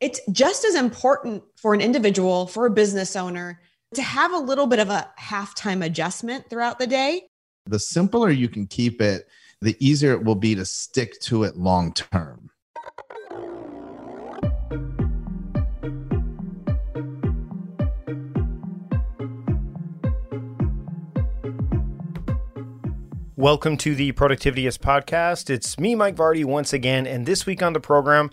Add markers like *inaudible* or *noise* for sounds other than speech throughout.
it's just as important for an individual, for a business owner, to have a little bit of a halftime adjustment throughout the day. The simpler you can keep it, the easier it will be to stick to it long term. Welcome to the Productivityist podcast. It's me, Mike Vardy, once again. And this week on the program,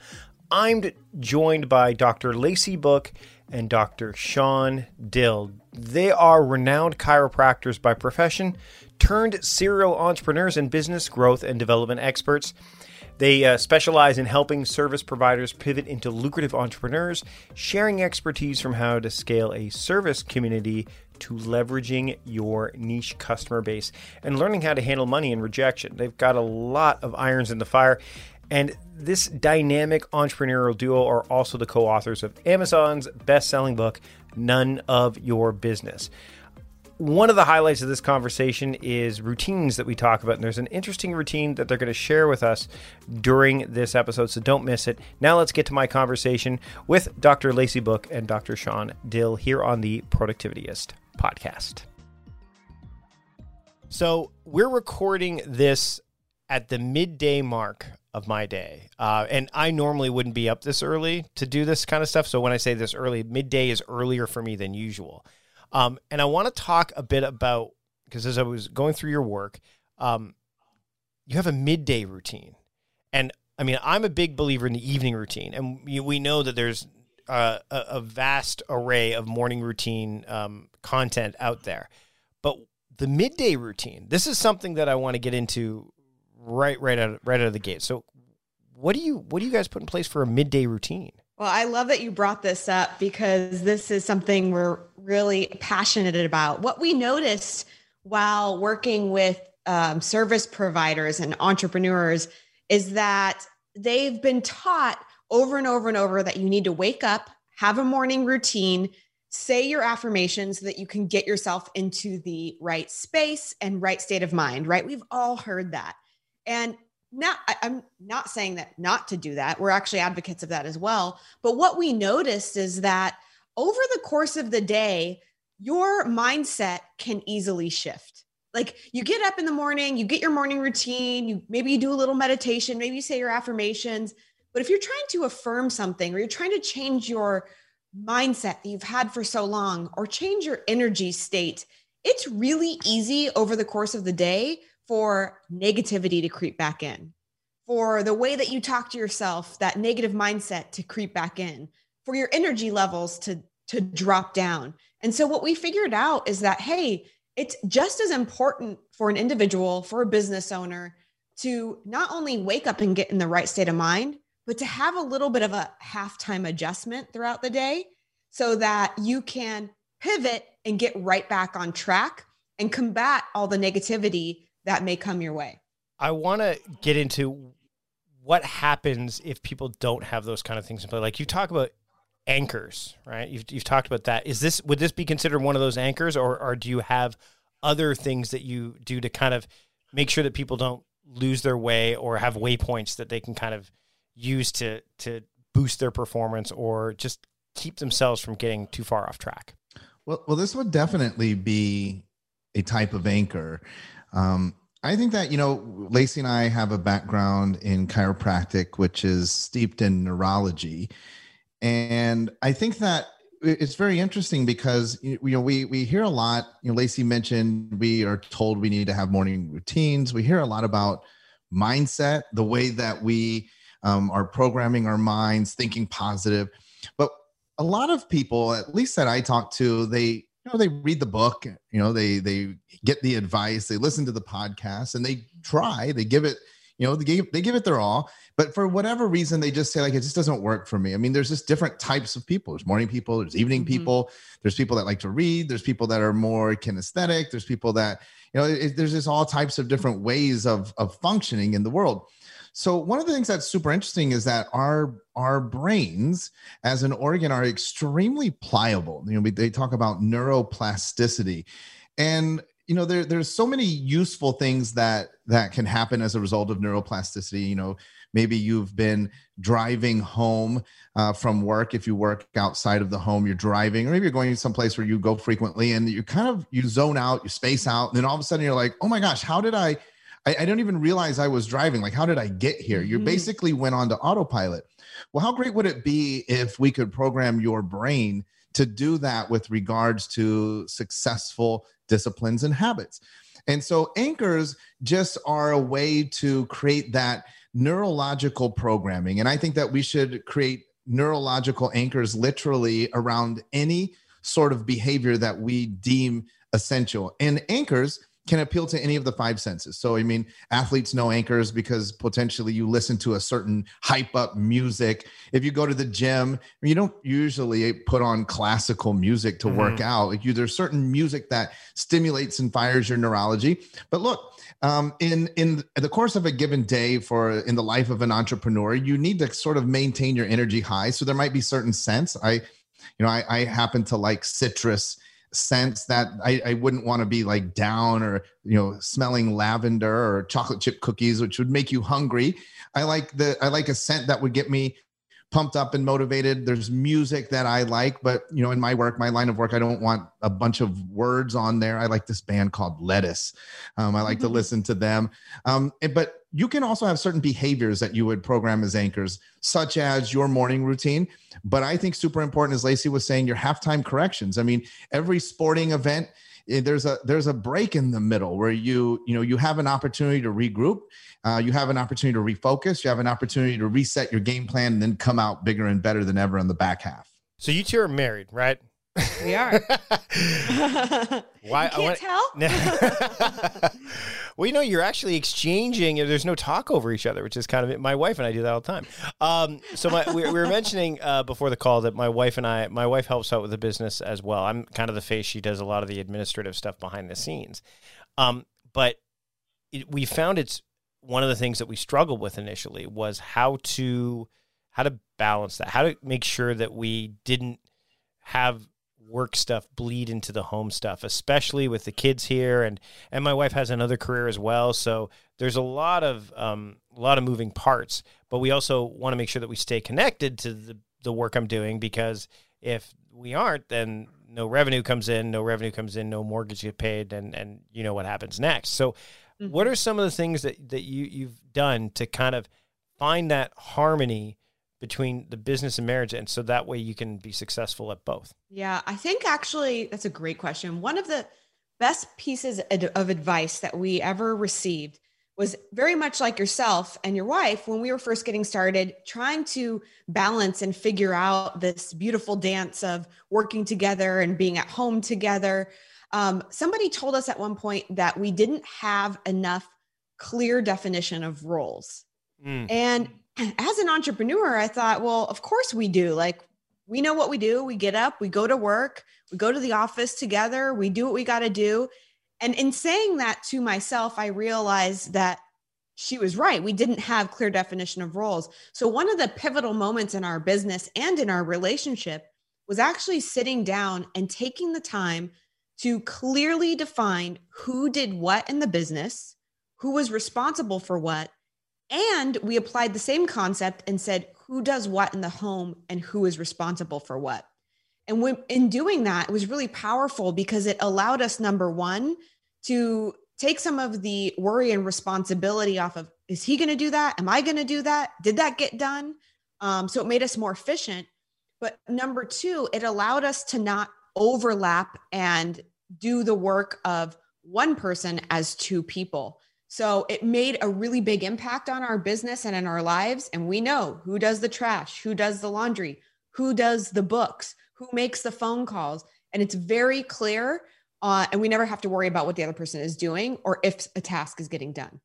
I'm joined by Dr. Lacey Book and Dr. Shawn Dill. They are renowned chiropractors by profession, turned serial entrepreneurs and business growth and development experts. They uh, specialize in helping service providers pivot into lucrative entrepreneurs, sharing expertise from how to scale a service community to leveraging your niche customer base and learning how to handle money and rejection. They've got a lot of irons in the fire. And this dynamic entrepreneurial duo are also the co authors of Amazon's best selling book, None of Your Business. One of the highlights of this conversation is routines that we talk about. And there's an interesting routine that they're going to share with us during this episode, so don't miss it. Now, let's get to my conversation with Dr. Lacey Book and Dr. Shawn Dill here on the Productivityist podcast. So, we're recording this at the midday mark of my day. Uh, and I normally wouldn't be up this early to do this kind of stuff. So when I say this early, midday is earlier for me than usual. Um, and I want to talk a bit about, because as I was going through your work, um, you have a midday routine. And I mean, I'm a big believer in the evening routine. And we, know that there's a, a, vast array of morning routine um, content out there. But the midday routine, this is something that I want to get into right right out right out of the gate. So what do you what do you guys put in place for a midday routine? Well, I love that you brought this up because this is something we're really passionate about. What we noticed while working with um, service providers and entrepreneurs is that they've been taught over and over and over that you need to wake up, have a morning routine, say your affirmations so that you can get yourself into the right space and right state of mind, right? We've all heard that. And not, I, I'm not saying that not to do that. We're actually advocates of that as well. But what we noticed is that over the course of the day, your mindset can easily shift. Like you get up in the morning, you get your morning routine, you maybe you do a little meditation, maybe you say your affirmations. But if you're trying to affirm something or you're trying to change your mindset that you've had for so long or change your energy state, it's really easy over the course of the day for negativity to creep back in, for the way that you talk to yourself, that negative mindset to creep back in, for your energy levels to, to drop down. And so, what we figured out is that, hey, it's just as important for an individual, for a business owner to not only wake up and get in the right state of mind, but to have a little bit of a halftime adjustment throughout the day so that you can pivot and get right back on track and combat all the negativity that may come your way. I want to get into what happens if people don't have those kind of things in play. Like you talk about anchors, right? You've, you've talked about that. Is this would this be considered one of those anchors, or or do you have other things that you do to kind of make sure that people don't lose their way or have waypoints that they can kind of use to to boost their performance or just keep themselves from getting too far off track? Well, well, this would definitely be a type of anchor. Um, I think that, you know, Lacey and I have a background in chiropractic, which is steeped in neurology. And I think that it's very interesting because you know we we hear a lot you know lacey mentioned we are told we need to have morning routines we hear a lot about mindset the way that we um, are programming our minds thinking positive but a lot of people at least that i talk to they you know they read the book you know they they get the advice they listen to the podcast and they try they give it you know they give, they give it their all but for whatever reason they just say like it just doesn't work for me. I mean there's just different types of people. There's morning people there's evening mm-hmm. people there's people that like to read there's people that are more kinesthetic there's people that you know it, there's just all types of different ways of of functioning in the world so one of the things that's super interesting is that our our brains as an organ are extremely pliable. You know, they talk about neuroplasticity, and you know there, there's so many useful things that that can happen as a result of neuroplasticity. You know, Maybe you've been driving home uh, from work. If you work outside of the home, you're driving, or maybe you're going to some place where you go frequently and you kind of you zone out, you space out, and then all of a sudden you're like, oh my gosh, how did I? I, I don't even realize I was driving. Like, how did I get here? You mm-hmm. basically went on to autopilot. Well, how great would it be if we could program your brain to do that with regards to successful disciplines and habits? And so anchors just are a way to create that neurological programming. And I think that we should create neurological anchors literally around any sort of behavior that we deem essential. And anchors can appeal to any of the five senses. So, I mean, athletes know anchors because potentially you listen to a certain hype up music. If you go to the gym, you don't usually put on classical music to mm-hmm. work out. Like you, there's certain music that stimulates and fires your neurology. But look, um, in in the course of a given day for in the life of an entrepreneur, you need to sort of maintain your energy high. So there might be certain scents. I, you know, I, I happen to like citrus sense that I, I wouldn't want to be like down or you know smelling lavender or chocolate chip cookies, which would make you hungry. I like the I like a scent that would get me pumped up and motivated. There's music that I like, but you know, in my work, my line of work, I don't want a bunch of words on there. I like this band called Lettuce. Um, I like to mm-hmm. listen to them. Um, but you can also have certain behaviors that you would program as anchors, such as your morning routine. But I think super important, as Lacey was saying, your halftime corrections. I mean, every sporting event Eh, there's a there's a break in the middle where you you know you have an opportunity to regroup uh, you have an opportunity to refocus you have an opportunity to reset your game plan and then come out bigger and better than ever in the back half so you two are married right we are *laughs* why you can't tell *laughs* *laughs* well, you know, you're actually exchanging. There's no talk over each other, which is kind of it. my wife and I do that all the time. Um, so my, we, we, were mentioning uh, before the call that my wife and I, my wife helps out with the business as well. I'm kind of the face. She does a lot of the administrative stuff behind the scenes. Um, but it, we found it's one of the things that we struggled with initially was how to how to balance that, how to make sure that we didn't have work stuff bleed into the home stuff, especially with the kids here, and and my wife has another career as well. So there's a lot of um, a lot of moving parts, but we also want to make sure that we stay connected to the the work I'm doing because if we aren't, then no revenue comes in, no revenue comes in, no mortgage get paid, and and you know what happens next. So, mm-hmm. what are some of the things that that you you've done to kind of find that harmony? Between the business and marriage and so that way you can be successful at both. Yeah i think actually that's a great question. One of the best pieces of advice that we ever received was very much like yourself and your wife when we were first getting started trying to balance and figure out this beautiful dance of working together and being at home together. Um, somebody told us at one point that we didn't have enough clear definition of roles. Mm. and as an entrepreneur, I thought, well, of course we do. Like, we know what we do. We get up, we go to work, we go to the office together, we do what we got to do. And in saying that to myself, I realized that she was right. We didn't have clear definition of roles. So one of the pivotal moments in our business and in our relationship was actually sitting down and taking the time to clearly define who did what in the business, who was responsible for what, and we applied the same concept and said, who does what in the home and who is responsible for what? And when, in doing that, it was really powerful because it allowed us, number one, to take some of the worry and responsibility off of is he going to do that? Am I going to do that? Did that get done? Um, so it made us more efficient. But number two, it allowed us to not overlap and do the work of one person as two people. So it made a really big impact on our business and in our lives. And we know who does the trash, who does the laundry, who does the books, who makes the phone calls. And it's very clear. Uh, and we never have to worry about what the other person is doing or if a task is getting done.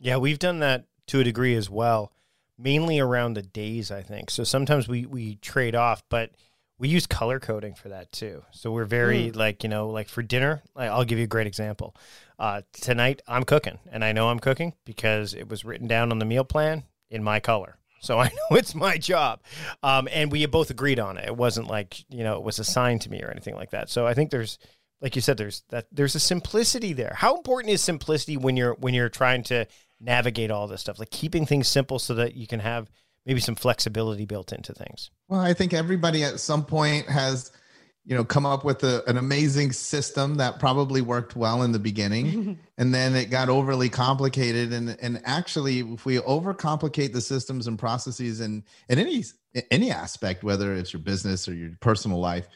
Yeah, we've done that to a degree as well, mainly around the days, I think. So sometimes we, we trade off, but we use color coding for that too. So we're very mm. like, you know, like for dinner, I'll give you a great example. Uh, tonight I'm cooking and I know I'm cooking because it was written down on the meal plan in my color. So *laughs* I know it's my job. Um, and we both agreed on it. It wasn't like, you know, it was assigned to me or anything like that. So I think there's, like you said, there's that, there's a simplicity there. How important is simplicity when you're, when you're trying to navigate all this stuff? Like keeping things simple so that you can have maybe some flexibility built into things. Well, I think everybody at some point has you know come up with a, an amazing system that probably worked well in the beginning *laughs* and then it got overly complicated and and actually if we overcomplicate the systems and processes in in any any aspect whether it's your business or your personal life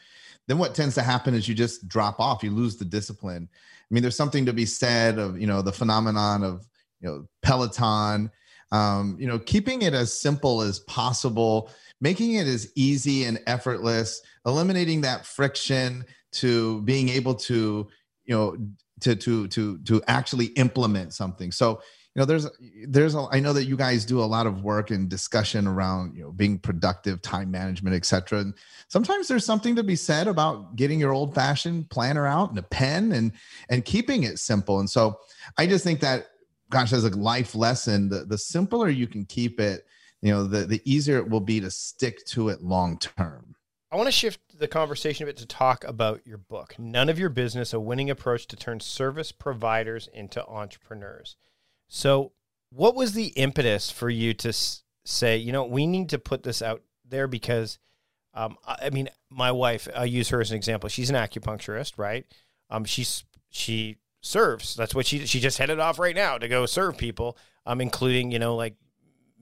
then what tends to happen is you just drop off you lose the discipline. I mean there's something to be said of you know the phenomenon of you know peloton. Um, you know keeping it as simple as possible making it as easy and effortless, eliminating that friction to being able to, you know, to to to to actually implement something. So, you know, there's there's a, I know that you guys do a lot of work and discussion around, you know, being productive, time management, etc. And sometimes there's something to be said about getting your old fashioned planner out and a pen and and keeping it simple. And so I just think that gosh, as a life lesson, the, the simpler you can keep it, you know the the easier it will be to stick to it long term i want to shift the conversation a bit to talk about your book none of your business a winning approach to turn service providers into entrepreneurs so what was the impetus for you to say you know we need to put this out there because um, I mean, my wife, I use her as an example. She's an acupuncturist, right? Um, she's she serves. That's what she she just headed off right now to go serve people, um, including you know like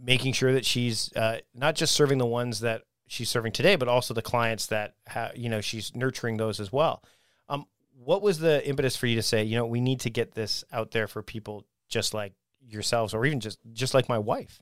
making sure that she's uh, not just serving the ones that she's serving today, but also the clients that ha- you know she's nurturing those as well. Um, what was the impetus for you to say, you know, we need to get this out there for people just like yourselves, or even just just like my wife?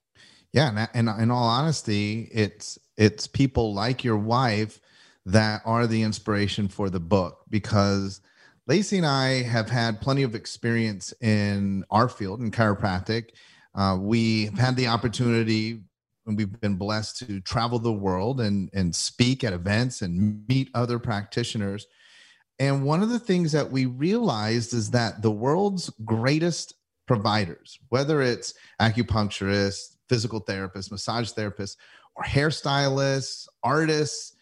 Yeah, and, and in all honesty, it's it's people like your wife that are the inspiration for the book because Lacey and I have had plenty of experience in our field in chiropractic uh, we've had the opportunity and we've been blessed to travel the world and, and speak at events and meet other practitioners. And one of the things that we realized is that the world's greatest providers, whether it's acupuncturists, physical therapists, massage therapists, or hairstylists, artists,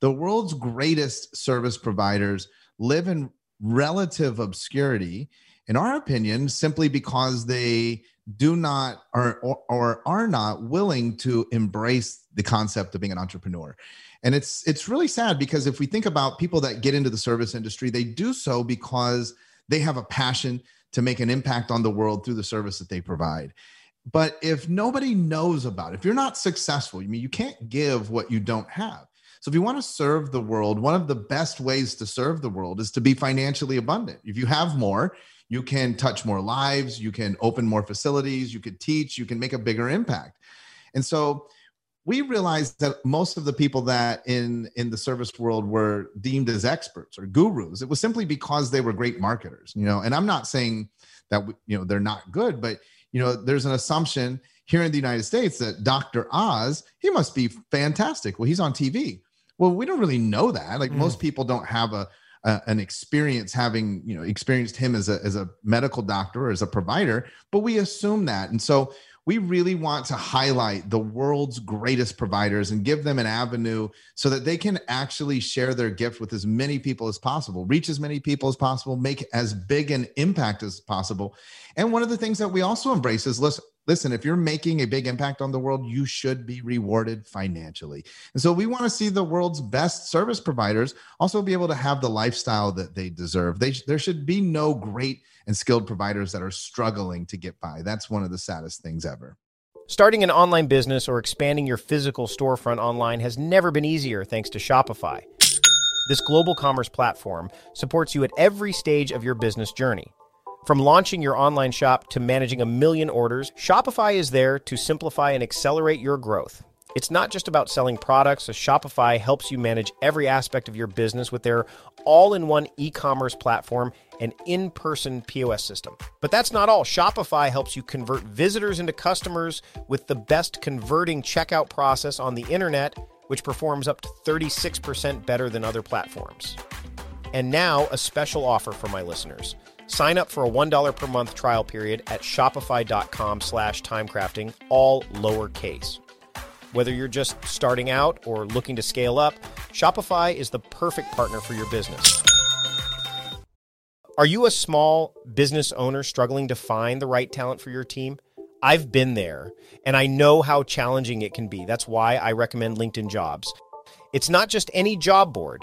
the world's greatest service providers live in relative obscurity, in our opinion, simply because they do not or, or, or are not willing to embrace the concept of being an entrepreneur. And it's it's really sad because if we think about people that get into the service industry they do so because they have a passion to make an impact on the world through the service that they provide. But if nobody knows about it if you're not successful i mean you can't give what you don't have. So if you want to serve the world one of the best ways to serve the world is to be financially abundant. If you have more you can touch more lives, you can open more facilities, you could teach, you can make a bigger impact. And so we realized that most of the people that in in the service world were deemed as experts or gurus. It was simply because they were great marketers you know? And i'm not saying that you know they're not good but you know there's an assumption here in the united states that dr oz he must be fantastic. Well he's on tv well we don't really know that. Like mm. most people don't have a an experience having you know experienced him as a as a medical doctor or as a provider but we assume that and so we really want to highlight the world's greatest providers and give them an avenue so that they can actually share their gift with as many people as possible, reach as many people as possible, make as big an impact as possible. And one of the things that we also embrace is listen, listen, if you're making a big impact on the world, you should be rewarded financially. And so we want to see the world's best service providers also be able to have the lifestyle that they deserve. They, there should be no great and skilled providers that are struggling to get by. That's one of the saddest things ever. Starting an online business or expanding your physical storefront online has never been easier thanks to Shopify. This global commerce platform supports you at every stage of your business journey from launching your online shop to managing a million orders, Shopify is there to simplify and accelerate your growth. It's not just about selling products, so Shopify helps you manage every aspect of your business with their all in one e commerce platform and in person POS system. But that's not all. Shopify helps you convert visitors into customers with the best converting checkout process on the internet, which performs up to 36% better than other platforms. And now, a special offer for my listeners. Sign up for a $1 per month trial period at shopify.com slash timecrafting, all lowercase. Whether you're just starting out or looking to scale up, Shopify is the perfect partner for your business. Are you a small business owner struggling to find the right talent for your team? I've been there and I know how challenging it can be. That's why I recommend LinkedIn Jobs. It's not just any job board.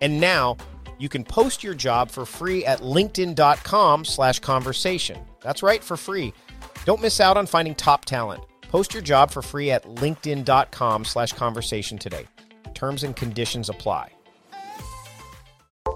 And now you can post your job for free at linkedin.com slash conversation. That's right, for free. Don't miss out on finding top talent. Post your job for free at linkedin.com slash conversation today. Terms and conditions apply.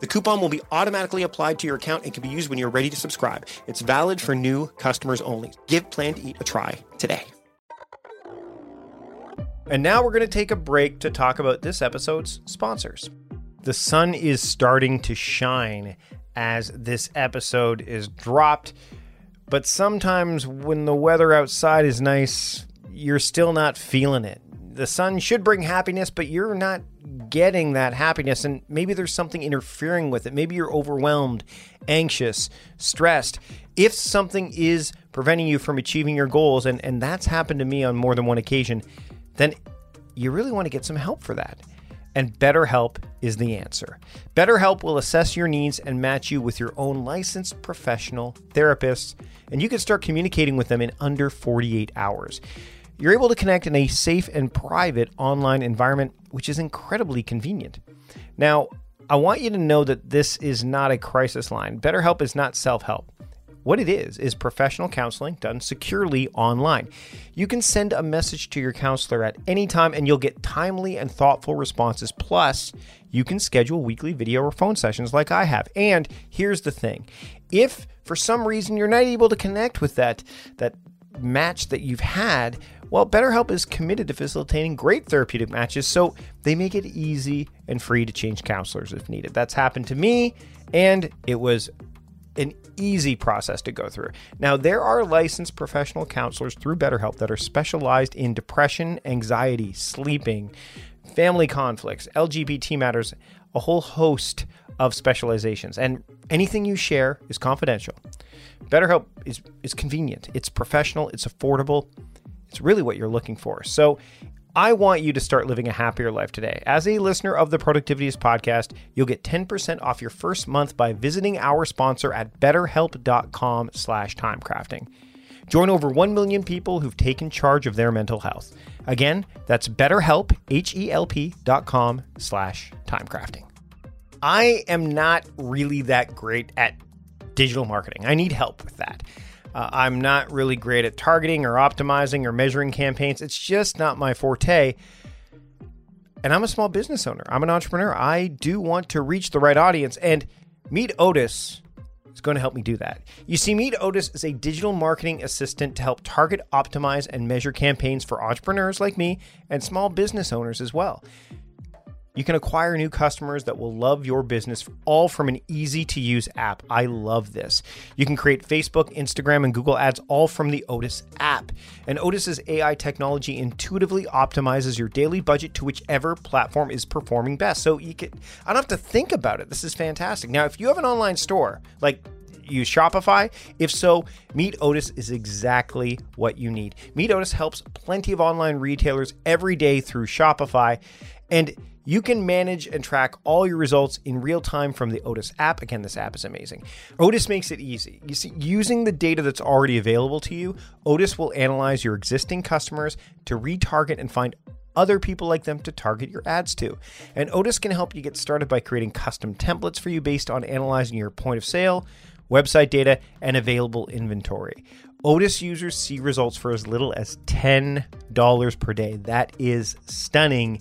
The coupon will be automatically applied to your account and can be used when you're ready to subscribe. It's valid for new customers only. Give Plan to Eat a try today. And now we're going to take a break to talk about this episode's sponsors. The sun is starting to shine as this episode is dropped, but sometimes when the weather outside is nice, you're still not feeling it. The sun should bring happiness, but you're not getting that happiness and maybe there's something interfering with it. Maybe you're overwhelmed, anxious, stressed. If something is preventing you from achieving your goals, and, and that's happened to me on more than one occasion, then you really want to get some help for that. And BetterHelp is the answer. BetterHelp will assess your needs and match you with your own licensed professional therapist, and you can start communicating with them in under 48 hours. You're able to connect in a safe and private online environment, which is incredibly convenient. Now, I want you to know that this is not a crisis line. BetterHelp is not self help. What it is, is professional counseling done securely online. You can send a message to your counselor at any time and you'll get timely and thoughtful responses. Plus, you can schedule weekly video or phone sessions like I have. And here's the thing if for some reason you're not able to connect with that, that match that you've had, well, BetterHelp is committed to facilitating great therapeutic matches, so they make it easy and free to change counselors if needed. That's happened to me, and it was an easy process to go through. Now, there are licensed professional counselors through BetterHelp that are specialized in depression, anxiety, sleeping, family conflicts, LGBT matters, a whole host of specializations. And anything you share is confidential. BetterHelp is, is convenient, it's professional, it's affordable, it's really what you're looking for. So I want you to start living a happier life today. As a listener of the Productivityist podcast, you'll get 10% off your first month by visiting our sponsor at betterhelp.com slash timecrafting. Join over 1 million people who've taken charge of their mental health. Again, that's betterhelp, H-E-L-P dot com slash timecrafting. I am not really that great at digital marketing. I need help with that. Uh, I'm not really great at targeting or optimizing or measuring campaigns. It's just not my forte. And I'm a small business owner. I'm an entrepreneur. I do want to reach the right audience. And Meet Otis is going to help me do that. You see, Meet Otis is a digital marketing assistant to help target, optimize, and measure campaigns for entrepreneurs like me and small business owners as well. You can acquire new customers that will love your business all from an easy to use app. I love this. You can create Facebook, Instagram, and Google ads all from the Otis app. And Otis's AI technology intuitively optimizes your daily budget to whichever platform is performing best. So you can I don't have to think about it. This is fantastic. Now, if you have an online store, like use Shopify? If so, Meet Otis is exactly what you need. Meet Otis helps plenty of online retailers every day through Shopify. And You can manage and track all your results in real time from the Otis app. Again, this app is amazing. Otis makes it easy. You see, using the data that's already available to you, Otis will analyze your existing customers to retarget and find other people like them to target your ads to. And Otis can help you get started by creating custom templates for you based on analyzing your point of sale, website data, and available inventory. Otis users see results for as little as $10 per day. That is stunning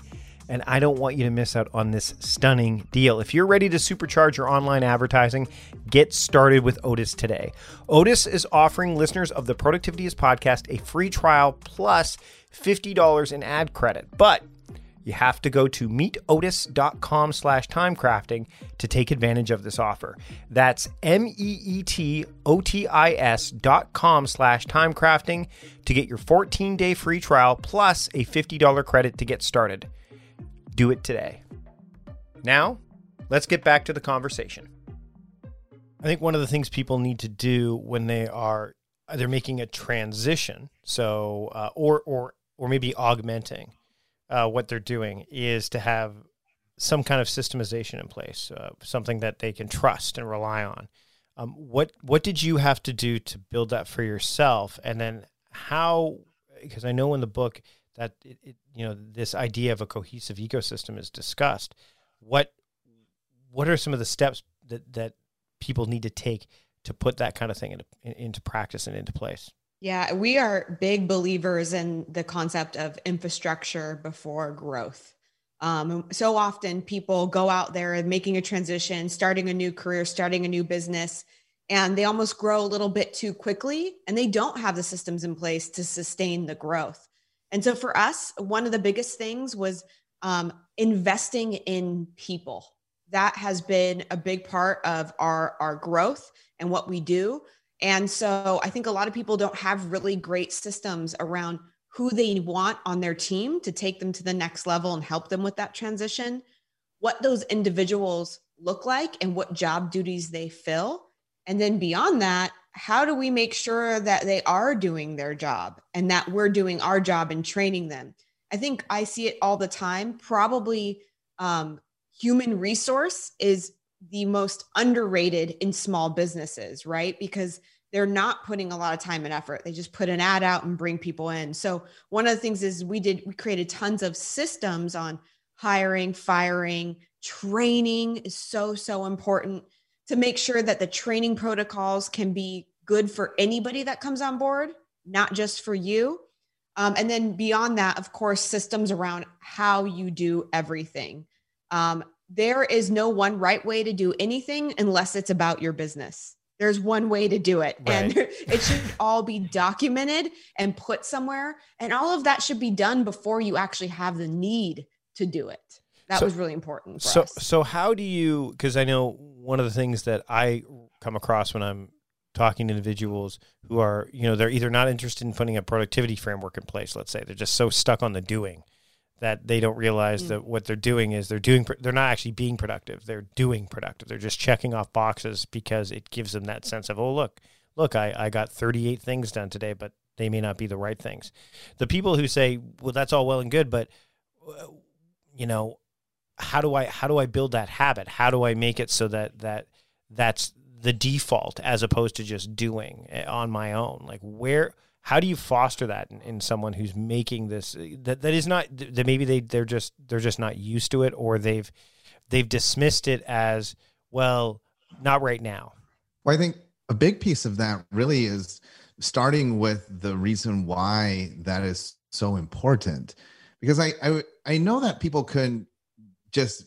and I don't want you to miss out on this stunning deal. If you're ready to supercharge your online advertising, get started with Otis today. Otis is offering listeners of the Productivityist podcast a free trial plus $50 in ad credit. But you have to go to meetotis.com slash timecrafting to take advantage of this offer. That's M-E-E-T-O-T-I-S dot com slash timecrafting to get your 14-day free trial plus a $50 credit to get started. Do it today. Now, let's get back to the conversation. I think one of the things people need to do when they are they're making a transition, so uh, or or or maybe augmenting uh, what they're doing, is to have some kind of systemization in place, uh, something that they can trust and rely on. Um, what what did you have to do to build that for yourself, and then how? Because I know in the book that it, it, you know this idea of a cohesive ecosystem is discussed what what are some of the steps that that people need to take to put that kind of thing into into practice and into place? Yeah we are big believers in the concept of infrastructure before growth. Um, so often people go out there making a transition starting a new career starting a new business and they almost grow a little bit too quickly and they don't have the systems in place to sustain the growth and so for us, one of the biggest things was um, investing in people. That has been a big part of our, our growth and what we do. And so I think a lot of people don't have really great systems around who they want on their team to take them to the next level and help them with that transition, what those individuals look like, and what job duties they fill. And then beyond that, how do we make sure that they are doing their job and that we're doing our job in training them? I think I see it all the time. Probably um, human resource is the most underrated in small businesses, right? Because they're not putting a lot of time and effort. They just put an ad out and bring people in. So one of the things is we did we created tons of systems on hiring, firing, training is so so important to make sure that the training protocols can be good for anybody that comes on board, not just for you. Um, and then beyond that, of course, systems around how you do everything. Um, there is no one right way to do anything unless it's about your business. There's one way to do it, right. and *laughs* it should all be documented and put somewhere. And all of that should be done before you actually have the need to do it that so, was really important so us. so how do you because i know one of the things that i come across when i'm talking to individuals who are you know they're either not interested in putting a productivity framework in place let's say they're just so stuck on the doing that they don't realize mm. that what they're doing is they're doing they're not actually being productive they're doing productive they're just checking off boxes because it gives them that sense of oh look look i, I got 38 things done today but they may not be the right things the people who say well that's all well and good but uh, you know how do I how do I build that habit? How do I make it so that that that's the default as opposed to just doing on my own? Like where how do you foster that in, in someone who's making this uh, that that is not that maybe they they're just they're just not used to it or they've they've dismissed it as well not right now. Well, I think a big piece of that really is starting with the reason why that is so important because I, I I know that people could just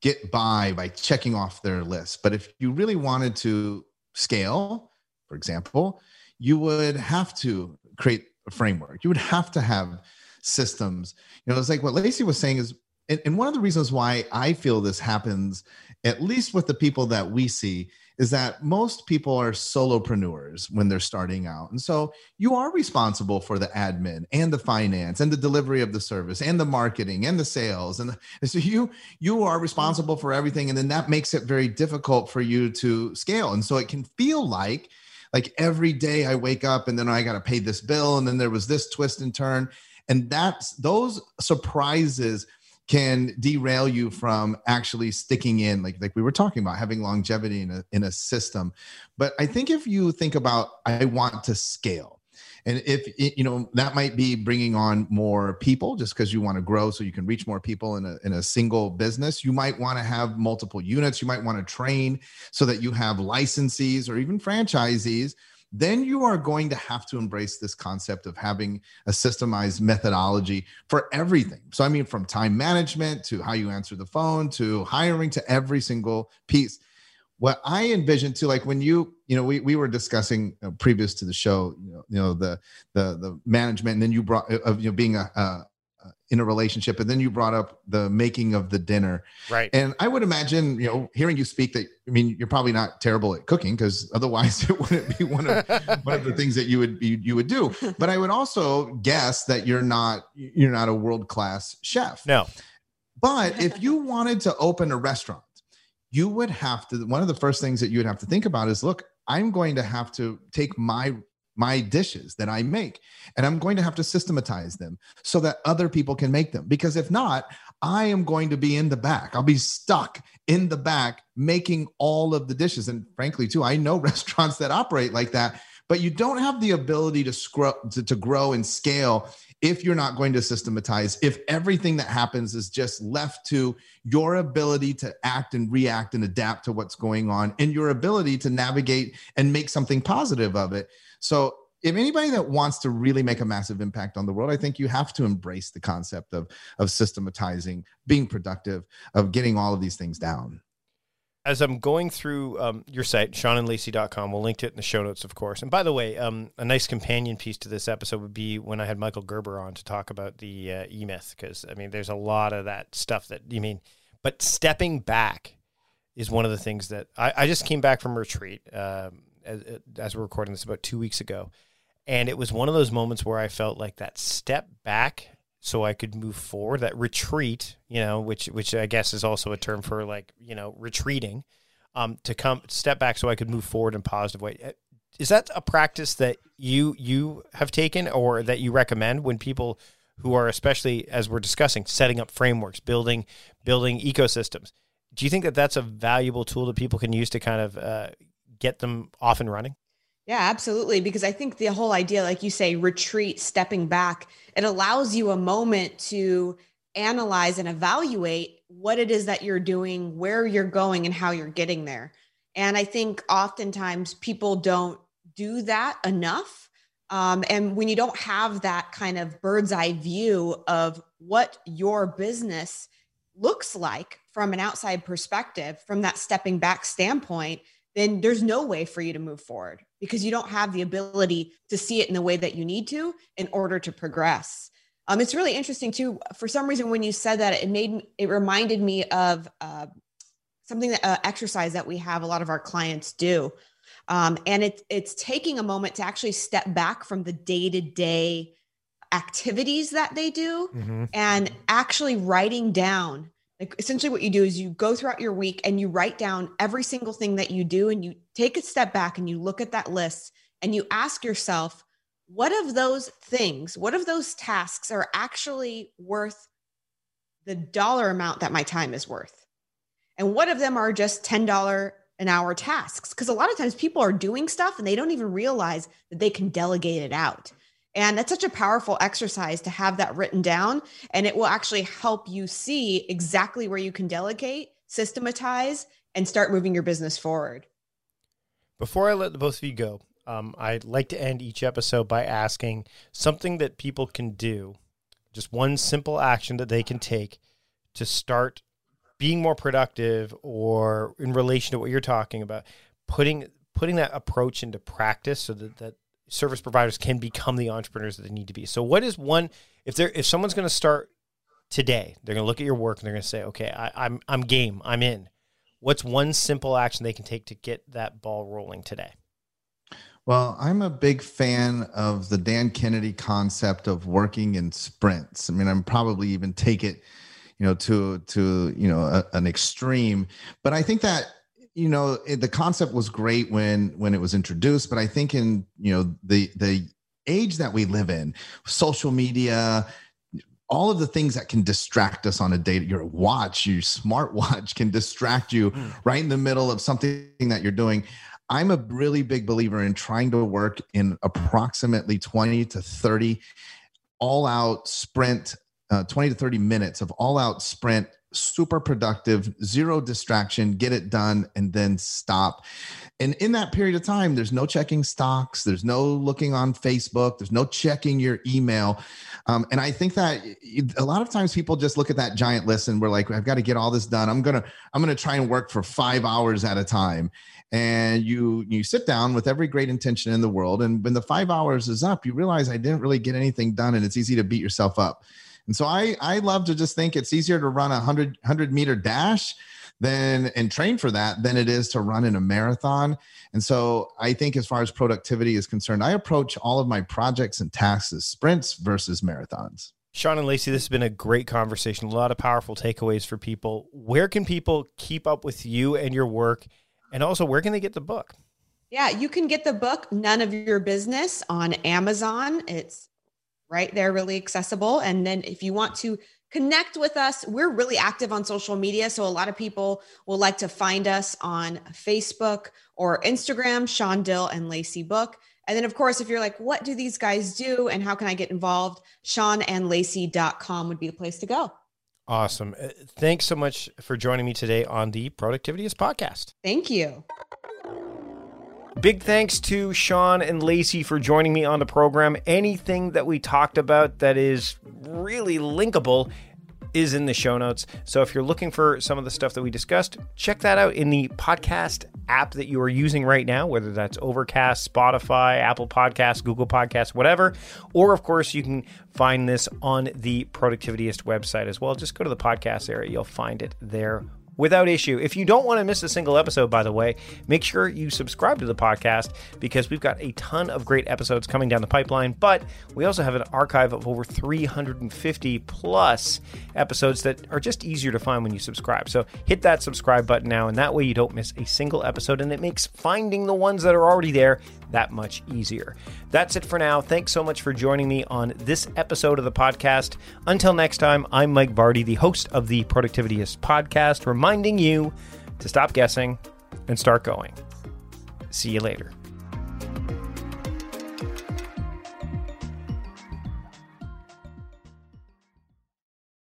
get by by checking off their list. But if you really wanted to scale, for example, you would have to create a framework. You would have to have systems. You know, it's like what Lacey was saying is, and, one of the reasons why I feel this happens, at least with the people that we see, is that most people are solopreneurs when they're starting out. And so you are responsible for the admin and the finance and the delivery of the service and the marketing and the sales. And, the, and so you you are responsible for everything. And then that makes it very difficult for you to scale. And so it can feel like like every day I wake up and then I got to pay this bill and then there was this twist and turn. And that's those surprises can derail you from actually sticking in like like we were talking about having longevity in a in a system. But i think if you think about i want to scale and if it, you know that might be bringing on more people just because you want to grow so you can reach more people in a, in a single business you might want to have multiple units you might want to train so that you have licensees or even franchisees then you are going to have to embrace this concept of having a systemized methodology for everything. So, I mean, from time management to how you answer the phone to hiring to every single piece what I envision too, like when you, you know, we, we were discussing previous to the show, you know, you know, the, the, the management, and then you brought of, you know, being a, in a relationship, and then you brought up the making of the dinner. Right. And I would imagine, you know, hearing you speak that, I mean, you're probably not terrible at cooking because otherwise *laughs* it wouldn't be one of, one of the things that you would, you, you would do. But I would also guess that you're not, you're not a world-class chef. No. But if you wanted to open a restaurant, you would have to one of the first things that you would have to think about is look i'm going to have to take my my dishes that i make and i'm going to have to systematize them so that other people can make them. Because if not i am going to be in the back. I'll be stuck in the back making all of the dishes. And frankly too i know *laughs* restaurants that operate like that but you don't have the ability to, scrub, to, to grow and scale if you're not going to systematize, if everything that happens is just left to your ability to act and react and adapt to what's going on and your ability to navigate and make something positive of it. So, if anybody that wants to really make a massive impact on the world, I think you have to embrace the concept of, of systematizing, being productive, of getting all of these things down as I'm going through um, your site, ShawnandLacey.com, we'll link to it in the show notes, of course. And by the way, um, a nice companion piece to this episode would be when I had Michael Gerber on to talk about the uh, E Myth, because I mean, there's a lot of that stuff that you mean, but stepping back is one of the things that I, I just came back from retreat um, as, as we're recording this about two weeks ago. And it was one of those moments where I felt like that step back so I could move forward. That retreat, you know, which which I guess is also a term for like you know retreating, um, to come step back so I could move forward in positive way. Uh, is that a practice that you you have taken or that you recommend when people who are especially as we're discussing setting up frameworks, building building ecosystems? Do you think that that's a valuable tool that people can use to kind of uh, get them off and running? Yeah, absolutely. Because I think the whole idea, like you say, retreat, stepping back, it allows you a moment to analyze and evaluate what it is that you're doing, where you're going, and how you're getting there. And I think oftentimes people don't do that enough. Um, and when you don't have that kind of bird's eye view of what your business looks like from an outside perspective, from that stepping back standpoint, then there's no way for you to move forward because you don't have the ability to see it in the way that you need to in order to progress. Um, it's really interesting too. For some reason, when you said that, it made it reminded me of uh, something that uh, exercise that we have a lot of our clients do, um, and it's it's taking a moment to actually step back from the day to day activities that they do mm-hmm. and actually writing down like essentially what you do is you go throughout your week and you write down every single thing that you do and you take a step back and you look at that list and you ask yourself what of those things what of those tasks are actually worth the dollar amount that my time is worth? And what of them are just $10 an hour tasks? Because a lot of times people are doing stuff and they don't even realize that they can delegate it out and that's such a powerful exercise to have that written down. And it will actually help you see exactly where you can delegate, systematize, and start moving your business forward. Before I let the both of you go, um, I'd like to end each episode by asking something that people can do, just one simple action that they can take to start being more productive or in relation to what you're talking about, putting putting that approach into practice so that, that service providers can become the entrepreneurs that they need to be. So what is one if they're if someone's going to start today, they're going to look at your work and they're going to say, okay, I, I'm I'm game, I'm in. What's one simple action they can take to get that ball rolling today? Well, I'm a big fan of the Dan Kennedy concept of working in sprints. I mean, I'm probably even take it, you know, to to you know a, an extreme, but I think that you know it, the concept was great when when it was introduced but i think in you know the the age that we live in social media all of the things that can distract us on a day your watch your smartwatch can distract you mm. right in the middle of something that you're doing i'm a really big believer in trying to work in approximately 20 to 30 all out sprint uh, 20 to 30 minutes of all out sprint super productive, zero distraction, get it done, and then stop. And in that period of time, there's no checking stocks, there's no looking on Facebook, there's no checking your email. Um, and I think that a lot of times people just look at that giant list and we're like, I've got to get all this done. I'm gonna I'm gonna try and work for five hours at a time. And you you sit down with every great intention in the world, and when the five hours is up, you realize I didn't really get anything done, and it's easy to beat yourself up. And so I I love to just think it's easier to run a 100 100 meter dash than and train for that than it is to run in a marathon. And so I think as far as productivity is concerned, I approach all of my projects and tasks as sprints versus marathons. Shawn and Lacey, this has been a great conversation. A lot of powerful takeaways for people. Where can people keep up with you and your work? And also, where can they get the book? Yeah, you can get the book None of Your Business on Amazon. It's right there, really accessible. And then if you want to connect with us, we're really active on social media. So a lot of people will like to find us on Facebook or Instagram, Shawn Dill and Lacey Book. And then, of course, if you're like, what do these guys do and how can I get involved? ShawnandLacey.com would be the place to go. Awesome. Uh, thanks so much for joining me today on the Productivityist podcast. Thank you. Big thanks to Shawn and Lacey for joining me on the program. Anything that we talked about that is really linkable is in the show notes. So if you're looking for some of the stuff that we discussed, check that out in the podcast app that you are using right now, whether that's Overcast, Spotify, Apple Podcasts, Google Podcasts, whatever. Or, of course, you can find this on the Productivityist website as well. Just go to the podcast area, you'll find it there without issue. If you don't want to miss a single episode, by the way, make sure you subscribe to the podcast because we've got a ton of great episodes coming down the pipeline. But we also have an archive of over 350 plus episodes that are just easier to find when you subscribe. So hit that subscribe button now, and that way you don't miss a single episode, and it makes finding the ones that are already there that much easier. That's it for now. Thanks so much for joining me on this episode of the podcast. Until next time, I'm Mike Vardy, the host of the Productivityist podcast, reminding you to stop guessing and start going. See you later.